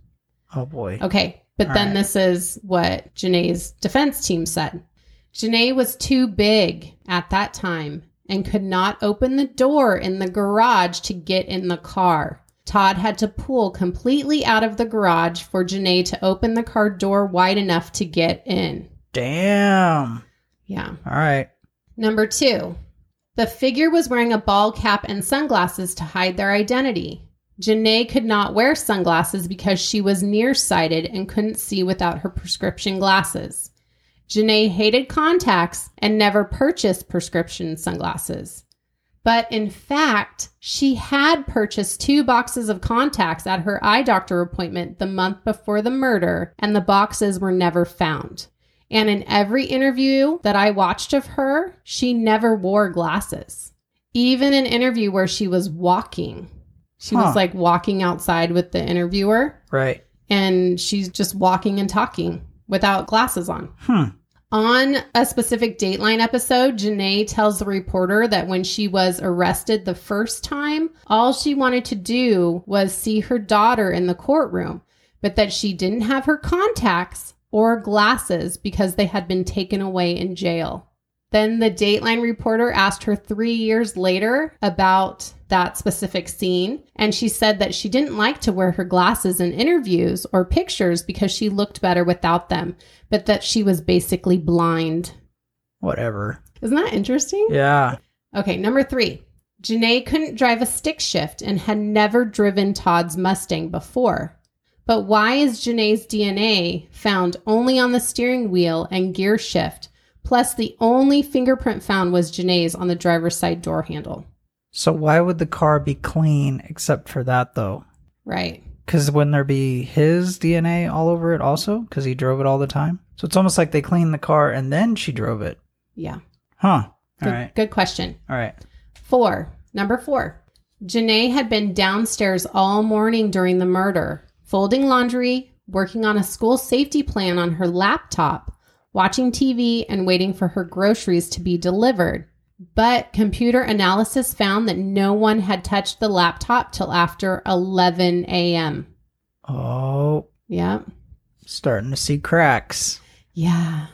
Oh boy. Okay, but All then right. this is what Jenae's defense team said. Jenae was too big at that time and could not open the door in the garage to get in the car. Todd had to pull completely out of the garage for Jenae to open the car door wide enough to get in. Damn. Yeah. All right. Number two, the figure was wearing a ball cap and sunglasses to hide their identity. Jenae could not wear sunglasses because she was nearsighted and couldn't see without her prescription glasses. Jenae hated contacts and never purchased prescription sunglasses. But in fact, she had purchased two boxes of contacts at her eye doctor appointment the month before the murder, and the boxes were never found. And in every interview that I watched of her, she never wore glasses. Even an interview where she was walking, she Huh. was like walking outside with the interviewer, Right. and she's just walking and talking without glasses on. Hmm. On a specific Dateline episode, Jenae tells the reporter that when she was arrested the first time, all she wanted to do was see her daughter in the courtroom, but that she didn't have her contacts or glasses because they had been taken away in jail. Then the Dateline reporter asked her three years later about that specific scene, and she said that she didn't like to wear her glasses in interviews or pictures because she looked better without them, but that she was basically blind. Whatever. Isn't that interesting? Yeah. Okay, number three. Jenae couldn't drive a stick shift and had never driven Todd's Mustang before. But why is Jenae's DNA found only on the steering wheel and gear shift? Plus, the only fingerprint found was Jenae's on the driver's side door handle. So why would the car be clean except for that though? Right. Because wouldn't there be his DNA all over it also? Because he drove it all the time. So it's almost like they cleaned the car and then she drove it. Yeah. Huh. Good, All right. good question. All right. Four. Number four. Jenae had been downstairs all morning during the murder, folding laundry, working on a school safety plan on her laptop, watching TV, and waiting for her groceries to be delivered. But computer analysis found that no one had touched the laptop till after 11 a.m. Oh, Yeah. starting to see cracks. Yeah.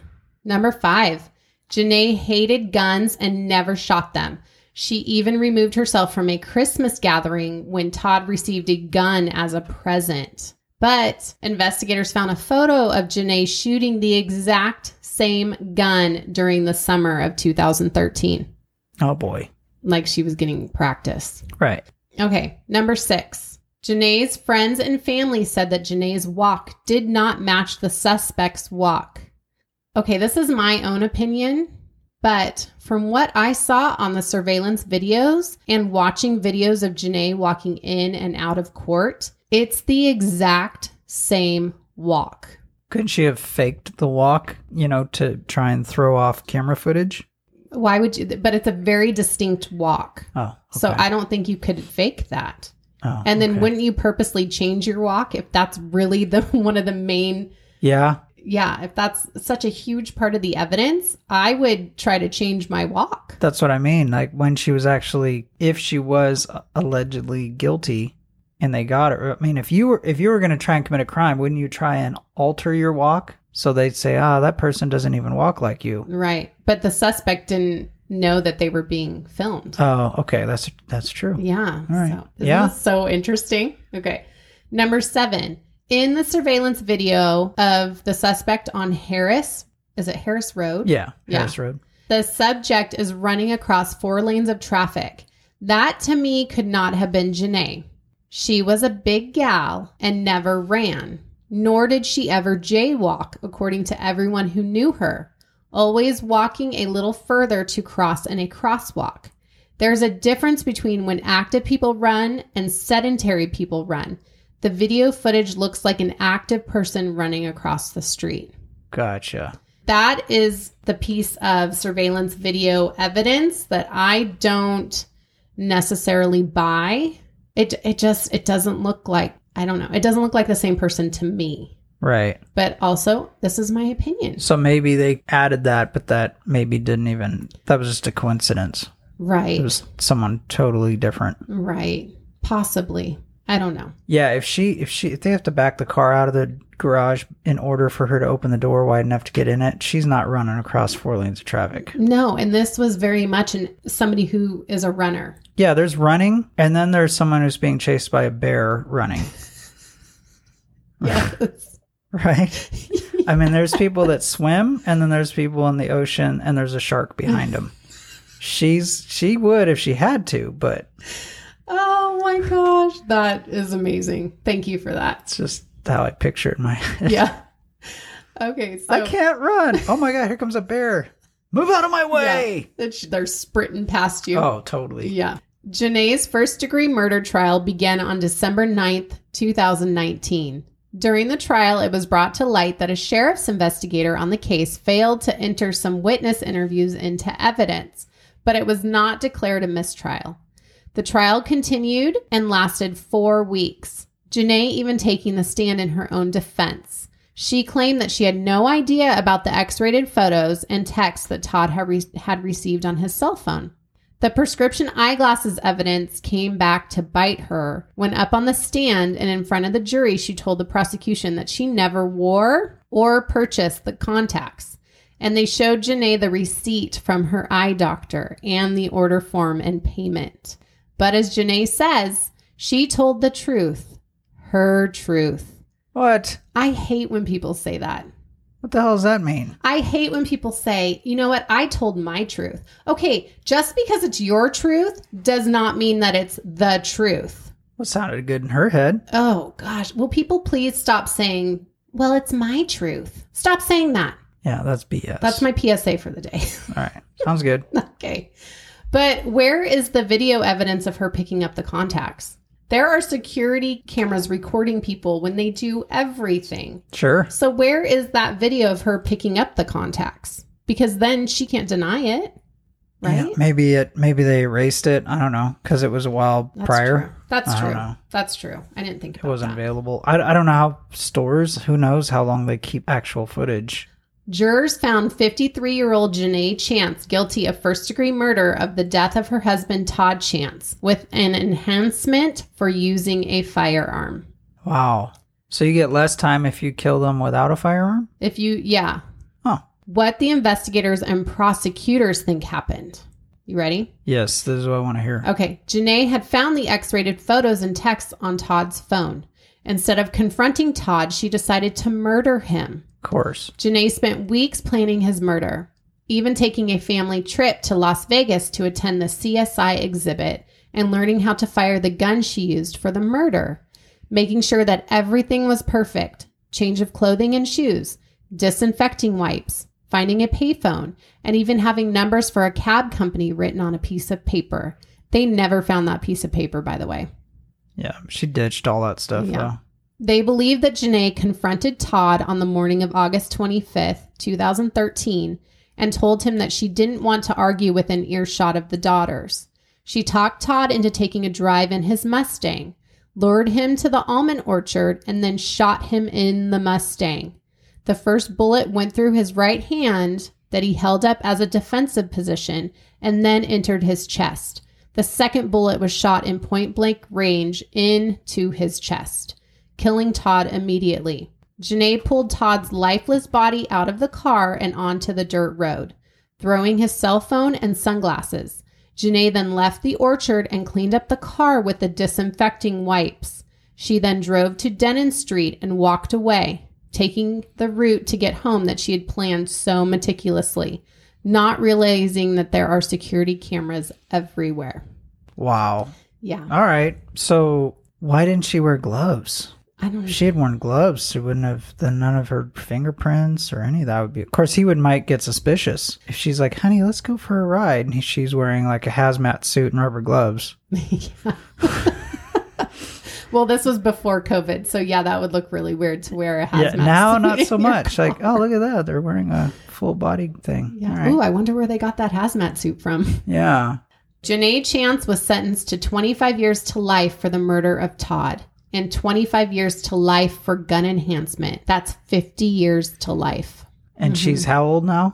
Number five, Jenae hated guns and never shot them. She even removed herself from a Christmas gathering when Todd received a gun as a present. But investigators found a photo of Jenae shooting the exact same gun during the summer of 2013, Oh boy. like she was getting practice. Right. Okay, number six. Jenae's friends and family said that Jenae's walk did not match the suspect's walk. Okay, this is my own opinion, but from what I saw on the surveillance videos and watching videos of Jenae walking in and out of court, it's the exact same walk. Couldn't she have faked the walk, you know, to try and throw off camera footage? Why would you? But it's a very distinct walk. Oh. So. I don't think you could fake that. Oh, And then okay. wouldn't you purposely change your walk if that's really the (laughs) one of the main Yeah. yeah, if that's such a huge part of the evidence, I would try to change my walk. That's what I mean. Like when she was actually, if she was allegedly guilty, and they got her. I mean, if you were if you were going to try and commit a crime, wouldn't you try and alter your walk so they'd say, ah, that person doesn't even walk like you. Right. But the suspect didn't know that they were being filmed. Oh, okay, that's that's true. Yeah. right. So, Yeah. so interesting? Okay. Number seven. In the surveillance video of the suspect on Harris, is it Harris Road? Yeah, Yeah. Harris Road. The subject is running across four lanes of traffic. That to me could not have been Jenae. She was a big gal and never ran, nor did she ever jaywalk, according to everyone who knew her, always walking a little further to cross in a crosswalk. There's a difference between when active people run and sedentary people run. The video footage looks like an active person running across the street Gotcha. that is the piece of surveillance video evidence that I don't necessarily buy. It it just it doesn't look like I don't know. It doesn't look like the same person to me. Right. But also, this is my opinion. So maybe they added that, but that maybe didn't even. That was just a coincidence. Right. It was someone totally different. Right. Possibly. I don't know. Yeah, if she if she if they have to back the car out of the garage in order for her to open the door wide enough to get in it, she's not running across four lanes of traffic. No, and this was very much an somebody who is a runner. Yeah, there's running, and then there's someone who's being chased by a bear running. (laughs) Yes. (laughs) Right? I mean, there's people that swim, and then there's people in the ocean, and there's a shark behind them. She's she would if she had to, but oh my gosh, that is amazing. Thank you for that. it's just how I picture it in my head. Yeah. Okay, so I can't run. Oh my god, here comes a bear. Move out of my way. Yeah. They're sprinting past you. Oh, totally. Yeah. Jenae's first degree murder trial began on December 9th, 2019. During the trial, it was brought to light that a sheriff's investigator on the case failed to enter some witness interviews into evidence, but it was not declared a mistrial. The trial continued and lasted four weeks. Jenae even taking the stand in her own defense. She claimed that she had no idea about the X rated photos and texts that Todd had, re- had received on his cell phone. The prescription eyeglasses evidence came back to bite her when, up on the stand and in front of the jury, she told the prosecution that she never wore or purchased the contacts. And they showed Jenae the receipt from her eye doctor and the order form and payment. But as Jenae says, she told the truth, her truth. What? I hate when people say that. What the hell does that mean? I hate when people say, you know what, I told my truth. Okay, just because it's your truth does not mean that it's the truth. What sounded good in her head? Oh gosh, will people please stop saying, well, it's my truth? Stop saying that. Yeah, that's BS. That's my PSA for the day. (laughs) All right. Sounds good. okay. But where is the video evidence of her picking up the contacts? There are security cameras recording people when they do everything. Sure. So where is that video of her picking up the contacts? Because then she can't deny it, right? Yeah, maybe it. Maybe they erased it. I don't know because it was a while That's prior. true. That's I true. That's true. I didn't think It wasn't that. available. I, I don't know how stores. Who knows how long they keep actual footage? Jurors found 53 year old Jenae Chance guilty of first degree murder of the death of her husband Todd Chance with an enhancement for using a firearm. Wow. So you get less time if you kill them without a firearm? If you, yeah. Oh. What the investigators and prosecutors think happened. You ready? Yes. This is what I want to hear. Okay. Jenae had found the X rated photos and texts on Todd's phone. Instead of confronting Todd, she decided to murder him. Course. Jenae spent weeks planning his murder, even taking a family trip to Las Vegas to attend the CSI exhibit and learning how to fire the gun she used for the murder, making sure that everything was perfect change of clothing and shoes, disinfecting wipes, finding a payphone, and even having numbers for a cab company written on a piece of paper. They never found that piece of paper, by the way. Yeah. She ditched all that stuff Yeah. though. They believe that Jenae confronted Todd on the morning of August 25th, 2013, and told him that she didn't want to argue within earshot of the daughters. She talked Todd into taking a drive in his Mustang, lured him to the almond orchard, and then shot him in the Mustang. The first bullet went through his right hand that he held up as a defensive position and then entered his chest. The second bullet was shot in point blank range into his chest killing Todd immediately. Jenae pulled Todd's lifeless body out of the car and onto the dirt road, throwing his cell phone and sunglasses. Jenae then left the orchard and cleaned up the car with the disinfecting wipes. She then drove to Denon Street and walked away, taking the route to get home that she had planned so meticulously, not realizing that there are security cameras everywhere. Wow. Yeah, All right. So why didn't she wear gloves? I don't If she had worn gloves, she wouldn't have then none of her fingerprints or any of that would be. Of course, he would might get suspicious if she's like, "Honey, let's go for a ride," and he, she's wearing like a hazmat suit and rubber gloves. (laughs) Well, this was before COVID, so yeah, that would look really weird to wear a hazmat. yeah, now not so (laughs) much. car. Like, oh, look at that, they're wearing a full body thing. yeah. Right. Ooh, I wonder where they got that hazmat suit from. (laughs) yeah. Jenae Chance was sentenced to 25 years to life for the murder of Todd and 25 years to life for gun enhancement. That's 50 years to life. And she's how old now?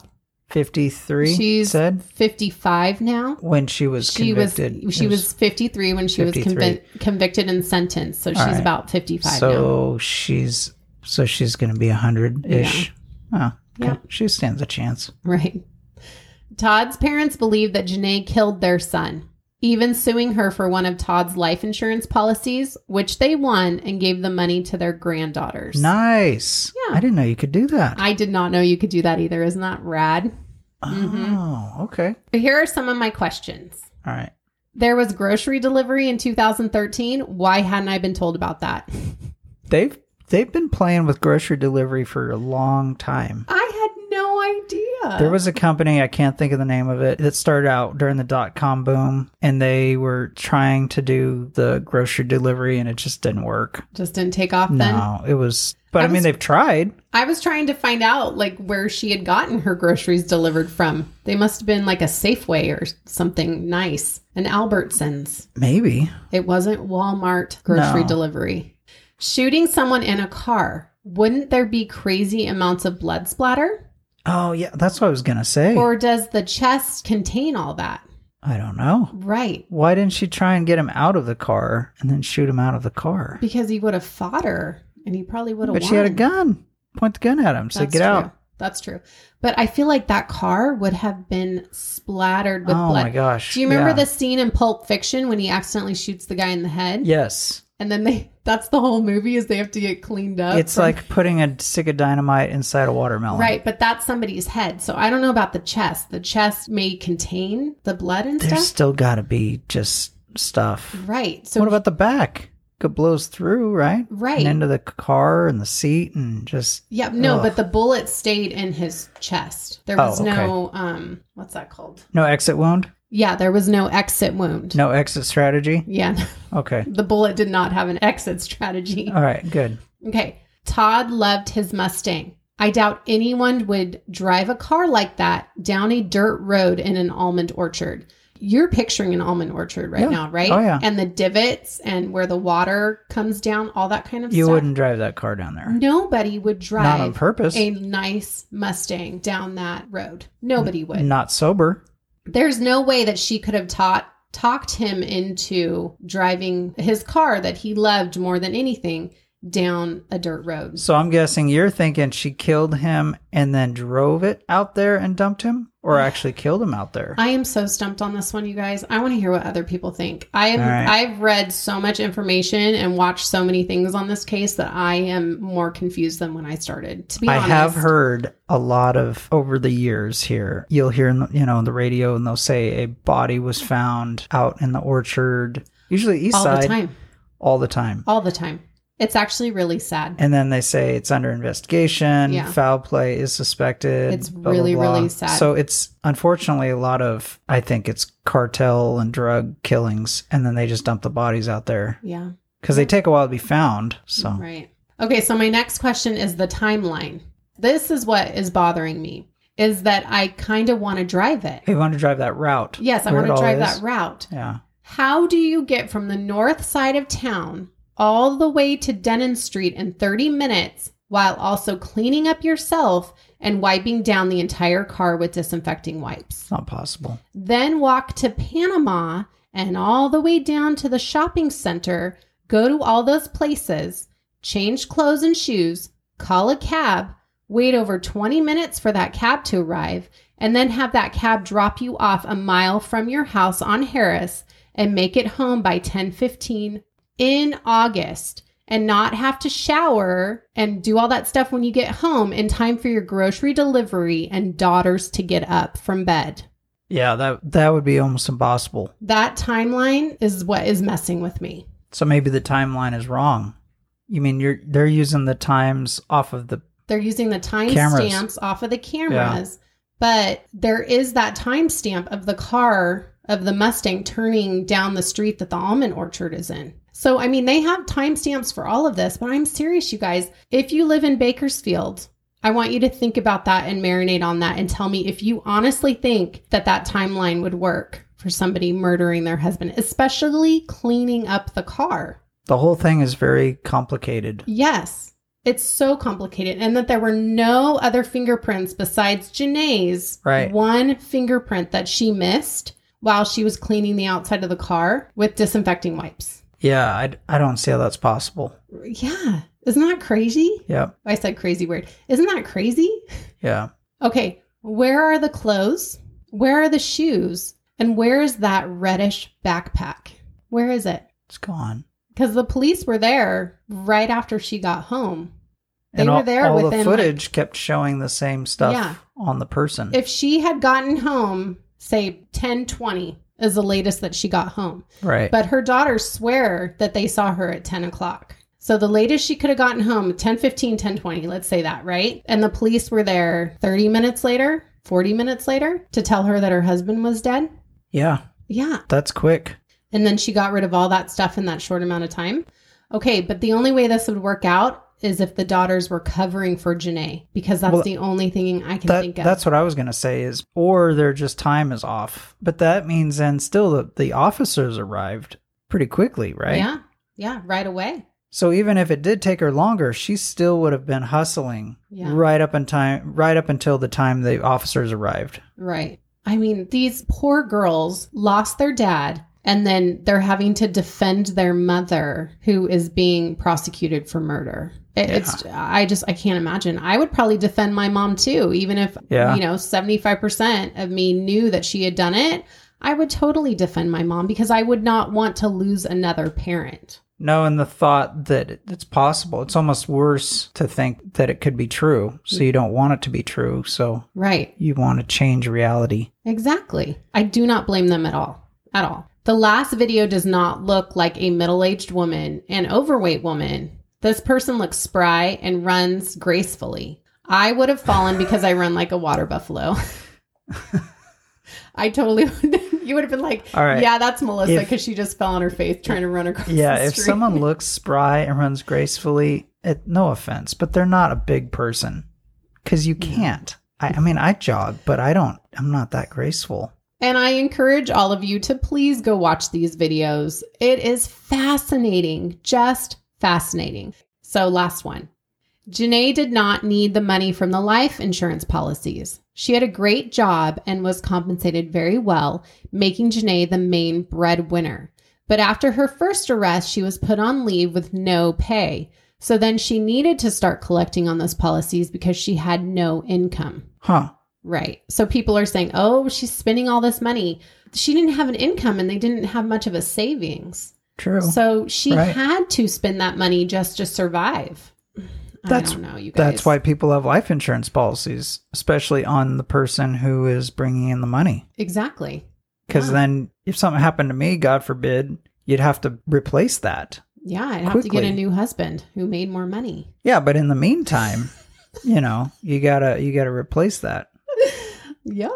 Fifty three. Mm-hmm. She's said 55 now. when she was She was she It was 53 when she 53. was convi- convicted and sentenced. So she's right. about 55 now. so she's so she's gonna be a hundred ish. Oh, okay. Yeah. She stands a chance. Right. Todd's parents believe that Jenae killed their son, even suing her for one of Todd's life insurance policies, which they won and gave the money to their granddaughters. Nice. Yeah. I didn't know you could do that. I did not know you could do that either. Isn't that rad? Oh, mm-hmm. okay. But here are some of my questions. All right. There was grocery delivery in 2013. Why hadn't I been told about that? They've they've been playing with grocery delivery for a long time. I had no idea. Yeah. There was a company, I can't think of the name of it, that started out during the dot com boom and they were trying to do the grocery delivery and it just didn't work. just didn't take off then. No, it was, but I I, mean, was- they've tried. I was trying to find out like where she had gotten her groceries delivered from. They must have been like a Safeway or something nice, an Albertsons. Maybe. It wasn't Walmart grocery No. delivery. Shooting someone in a car. Wouldn't there be crazy amounts of blood splatter? Oh, yeah, that's what I was going to say. Or does the chest contain all that? I don't know. Right. Why didn't she try and get him out of the car and then shoot him out of the car? Because he would have fought her and he probably would have But won. she had a gun. Point the gun at him. Say, That's get true. out. That's true. But I feel like that car would have been splattered with oh blood. Oh my gosh. Do you remember Yeah. the scene in Pulp Fiction when he accidentally shoots the guy in the head? Yes. And then they (laughs) that's the whole movie is they have to get cleaned up. It's from- like putting a stick of dynamite inside a watermelon. Right, but that's somebody's head. So I don't know about the chest. The chest may contain the blood and There's stuff. still got to be just stuff. Right. So what about the back? It blows through, right? Right. And into the car and the seat and just. Yeah, no, Ugh. but the bullet stayed in his chest. There Oh, was no um what's that called? No exit wound? Yeah, there was no exit wound. No exit strategy? Yeah. Okay. (laughs) The bullet did not have an exit strategy. All right, good. Okay. Todd loved his Mustang. I doubt anyone would drive a car like that down a dirt road in an almond orchard. You're picturing an almond orchard right Yeah. now, right? Oh, yeah. And the divots and where the water comes down, all that kind of You stuff. You wouldn't drive that car down there. Nobody would drive Not on purpose. a nice Mustang down that road. Nobody would. Not sober. There's no way that she could have taught talked him into driving his car that he loved more than anything down a dirt road. So I'm guessing you're thinking she killed him and then drove it out there and dumped him, or (sighs) actually killed him out there. I am so stumped on this one, you guys. I want to hear what other people think. I All right. I've read so much information and watched so many things on this case that I am more confused than when I started. To be I honest, I have heard a lot of over the years here. You'll hear, in the, you know, on the radio, and they'll say a body was found out in the orchard, usually east all side, the time, all the time. all the time. It's actually really sad. And then they say it's under investigation. Yeah. Foul play is suspected. It's blah, blah, really, blah. really sad. So it's unfortunately a lot of, I think it's cartel and drug killings, and then they just dump the bodies out there Yeah. because they take a while to be found. So Right. Okay, so my next question is the timeline. This is what is bothering me is that I kind of want to drive it. you want to drive that route? Yes, I want to drive that route. Yeah. How do you get from the north side of town all the way to Denon Street in 30 minutes while also cleaning up yourself and wiping down the entire car with disinfecting wipes? Not possible. Then walk to Panama and all the way down to the shopping center, go to all those places, change clothes and shoes, call a cab, wait over 20 minutes for that cab to arrive, and then have that cab drop you off a mile from your house on Harris and make it home by 10:15 in August and not have to shower and do all that stuff when you get home in time for your grocery delivery and daughters to get up from bed. Yeah, that that would be almost impossible. That timeline is what is messing with me. So maybe the timeline is wrong. You mean you're they're using the times off of the They're using the time Cameras. stamps off of the cameras, but there is that timestamp of the car of the Mustang turning down the street that the almond orchard is in. So, I mean, they have timestamps for all of this, but I'm serious, you guys. If you live in Bakersfield, I want you to think about that and marinate on that and tell me if you honestly think that that timeline would work for somebody murdering their husband, especially cleaning up the car. the whole thing is very complicated. Yes, it's so complicated, and that there were no other fingerprints besides Jenae's Right. one fingerprint that she missed while she was cleaning the outside of the car with disinfecting wipes. Yeah, I, I don't see how that's possible. Yeah, isn't that crazy? Yep. I said crazy word. Isn't that crazy? Yeah. Okay, where are the clothes? Where are the shoes? And where is that reddish backpack? Where is it? It's gone. Because the police were there right after she got home. They and were there all within the like, footage kept showing the same stuff Yeah. on the person. if she had gotten home, say 10 20 is the latest that she got home. right. But her daughters swear that they saw her at 10 o'clock. So the latest she could have gotten home, 10 15, 10 20, let's say that, right? And the police were there 30 minutes later. 40 minutes later to tell her that her husband was dead. Yeah, Yeah. that's quick. And then she got rid of all that stuff in that short amount of time. Okay, but the only way this would work out is if the daughters were covering for Jenae because that's Well, the only thing I can That, think of. that's what I was going to say is, or their just time is off. But that means then still the, the officers arrived pretty quickly, right? Yeah. Yeah, right away. So even if it did take her longer, she still would have been hustling Yeah. right up in time, right up until the time the officers arrived. Right. I mean, these poor girls lost their dad and then they're having to defend their mother who is being prosecuted for murder. It, It's I just I can't imagine. I would probably defend my mom too, even if Yeah. you know 75% of me knew that she had done it. I would totally defend my mom because I would not want to lose another parent. No, and the thought that it's possible, it's almost worse to think that it could be true. So you don't want it to be true. So Right. you want to change reality. Exactly. I do not blame them at all. At all. The last video does not look like a middle aged woman, an overweight woman. This person looks spry and runs gracefully. I would have fallen because I run like a water buffalo. (laughs) I totally would. You would have been like, All right. yeah, that's Melissa because she just fell on her face trying to run across Yeah, if someone looks spry and runs gracefully, it, no offense, but they're not a big person because you can't. I, I mean, I jog, but I don't. I'm not that graceful. And I encourage all of you to please go watch these videos. It is fascinating, just fascinating. So, last one. Jenae did not need the money from the life insurance policies. She had a great job and was compensated very well, making Jenae the main breadwinner. But after her first arrest, she was put on leave with no pay. So then she needed to start collecting on those policies because she had no income. Huh. Right. So people are saying, oh, she's spending all this money. She didn't have an income and they didn't have much of a savings. True. So she Right. had to spend that money just to survive. That's- I don't know, you guys. That's why people have life insurance policies, especially on the person who is bringing in the money. Exactly. Because Yeah. then, if something happened to me, God forbid, you'd have to replace that. Yeah, I'd have to get a new husband who made more money. Yeah, but in the meantime, you know, you gotta you gotta replace that. (laughs) Yep.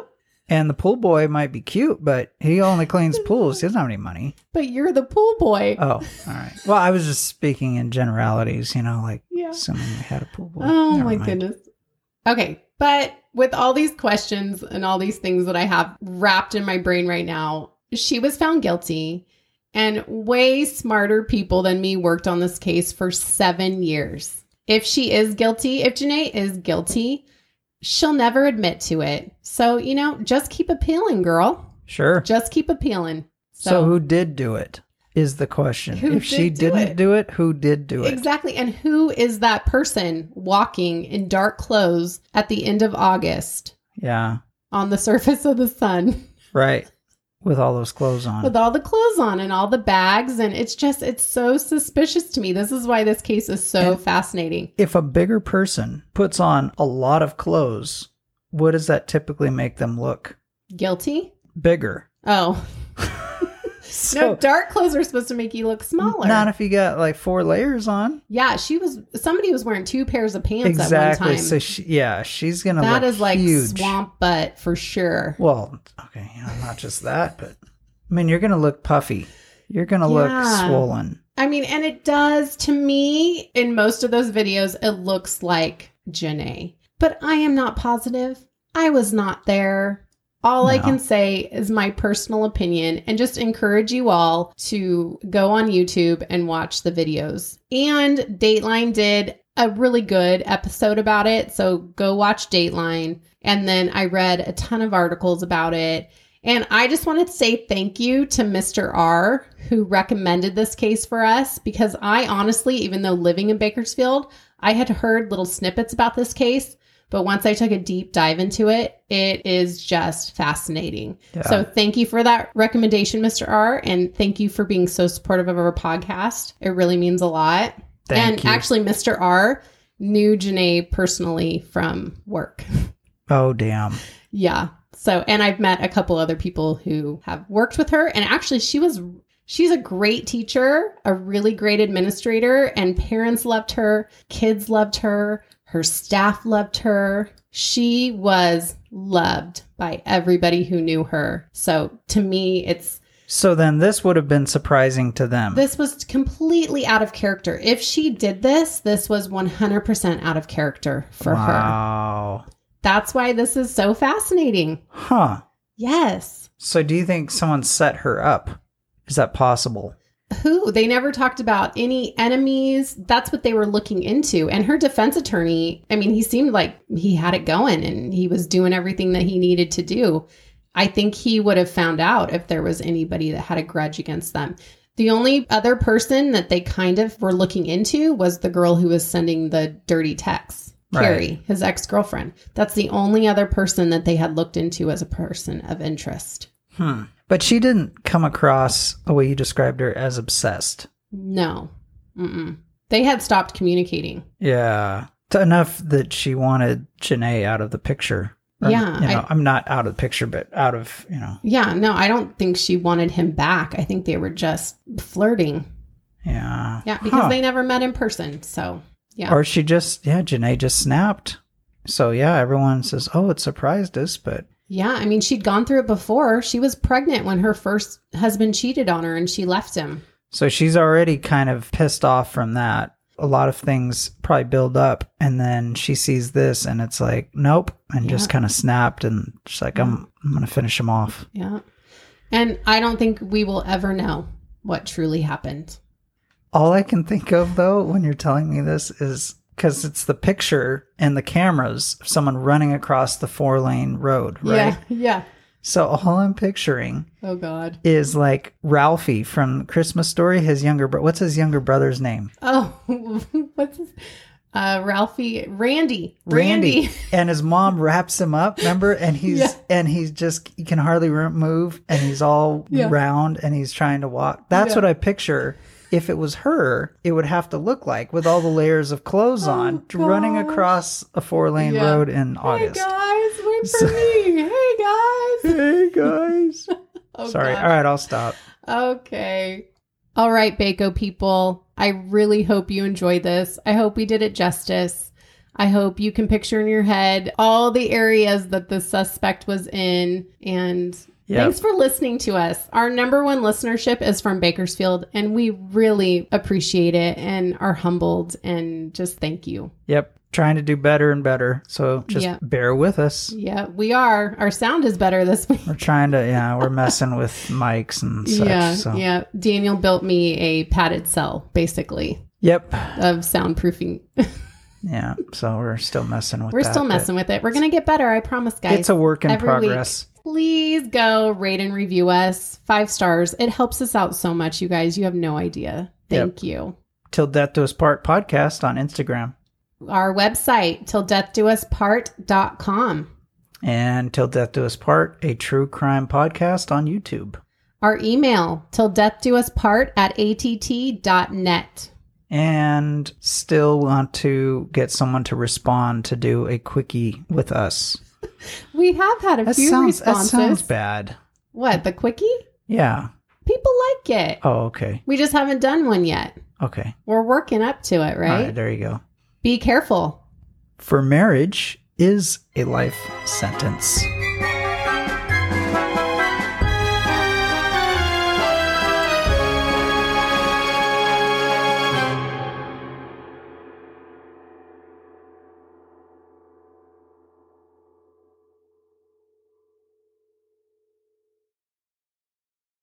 And the pool boy might be cute, but he only cleans (laughs) pools. He doesn't have any money. But you're the pool boy. Oh, all right. Well, I was just speaking in generalities, you know, like yeah. assuming we had a pool boy. Oh Never my mind. goodness. Okay, but with all these questions and all these things that I have wrapped in my brain right now, she was found guilty, and way smarter people than me worked on this case for seven years. If she is guilty, if Jenae is guilty, she'll never admit to it. So, you know, just keep appealing, girl. Sure. Just keep appealing. So, who did do it is the question. Who if she did do didn't it? do it, who did do it? Exactly. And who is that person walking in dark clothes at the end of August Yeah. on the surface of the sun (laughs) Right. With all those clothes on. with all the clothes on and all the bags? And it's just, it's so suspicious to me. This is why this case is so And- fascinating. if a bigger person puts on a lot of clothes, what does that typically make them look? Guilty? Bigger. Oh, (laughs) So no, dark clothes are supposed to make you look smaller. not if you got like four layers on. yeah, she was, somebody was wearing two pairs of pants at one Exactly. time. So she, yeah, she's gonna that look is like huge. swamp butt for sure. Well, okay, you know, not just that, but I mean, you're gonna look puffy. You're gonna look swollen. I mean, and it does to me in most of those videos, it looks like Jenae, but I am not positive. I was not there. All I can say is my personal opinion and just encourage you all to go on YouTube and watch the videos. And Dateline did a really good episode about it. So go watch Dateline. And then I read a ton of articles about it. And I just wanted to say thank you to Mr. R, who recommended this case for us, because I honestly, even though living in Bakersfield, I had heard little snippets about this case. But once I took a deep dive into it, it is just fascinating. Yeah. So thank you for that recommendation, Mr. R. And thank you for being so supportive of our podcast. It really means a lot. Thank and you. actually, Mr. R knew Jenae personally from work. (laughs) Oh damn. Yeah. So, and I've met a couple other people who have worked with her. And actually, she was, she's a great teacher, a really great administrator, and parents loved her, kids loved her. Her staff loved her. She was loved by everybody who knew her. So to me, it's So then this would have been surprising to them. this was completely out of character. If she did this, this was 100% out of character for her. wow. That's why this is so fascinating. Huh. Yes. So do you think someone set her up? Is that possible? Who? They never talked about any enemies. That's what they were looking into. And her defense attorney, I mean, he seemed like he had it going and he was doing everything that he needed to do. I think he would have found out if there was anybody that had a grudge against them. The only other person that they kind of were looking into was the girl who was sending the dirty texts, Right. Carrie, his ex girlfriend. That's the only other person that they had looked into as a person of interest. Hmm. But she didn't come across the way you described her as obsessed. No. Mm-mm. They had stopped communicating. Yeah. Enough that she wanted Jenae out of the picture. Or, Yeah, You know, I- am not out of the picture, but out of, you know, Yeah, no, I don't think she wanted him back. I think they were just flirting. yeah. Yeah, because Huh. they never met in person. So, yeah. Or she just, yeah, Jenae just snapped. So yeah, everyone says, oh, it surprised us, but yeah, I mean, she'd gone through it before. She was pregnant when her first husband cheated on her and she left him. So she's already kind of pissed off from that. A lot of things probably build up, and then she sees this, and it's like, nope, and just kind of snapped, and she's like, I'm, I'm gonna finish him off. Yeah. And I don't think we will ever know what truly happened. All I can think of though, when you're telling me this, is because it's the picture and the cameras of someone running across the four lane road, right? Yeah. (laughs) Yeah. So all I'm picturing Oh, God. is like Ralphie from Christmas Story, his younger brother. What's his younger brother's name? Oh, (laughs) what's his? Uh, Ralphie, Randy, Randy. (laughs) and his mom wraps him up, remember? And he's Yeah. and he's just he can hardly move and he's all Yeah. round and he's trying to walk. That's Yeah. what I picture. If it was her, it would have to look like with all the layers of clothes oh, on, running Oh, across a four lane Yeah. road in August. Hey August. guys, wait for So- me. Hey guys. (laughs) Hey guys. (laughs) Oh, Sorry. gosh. All right, I'll stop. Okay. All right, Bako people. I really hope you enjoyed this. I hope we did it justice. I hope you can picture in your head all the areas that the suspect was in. And Yep. thanks for listening to us. Our number one listenership is from Bakersfield, and we really appreciate it and are humbled and just thank you. Yep. Trying to do better and better. So just Yep. bear with us. Yeah, we are. Our sound is better this week. We're trying to, yeah, we're messing with mics and such. yeah, so. yeah. Daniel built me a padded cell, basically, Yep. of soundproofing. (laughs) Yeah. So we're still messing with We're that, still messing with it. We're gonna get better. I promise, guys. It's a work in Every week. Please go rate and review us five stars. It helps us out so much, you guys. You have no idea. Thank you. Till Death Do Us Part podcast on Instagram. Our website, till death do us part.com. And Till Death Do Us Part, a true crime podcast on YouTube. Our email, till death do us part at att.net. And still want to get someone to respond to do a quickie with us. We have had a That few sounds that responses. sounds bad. What, the quickie? Yeah. People like it. Oh, okay. We just haven't done one yet. Okay. We're working up to it, right? right, there you go. Be careful. For marriage is a life sentence.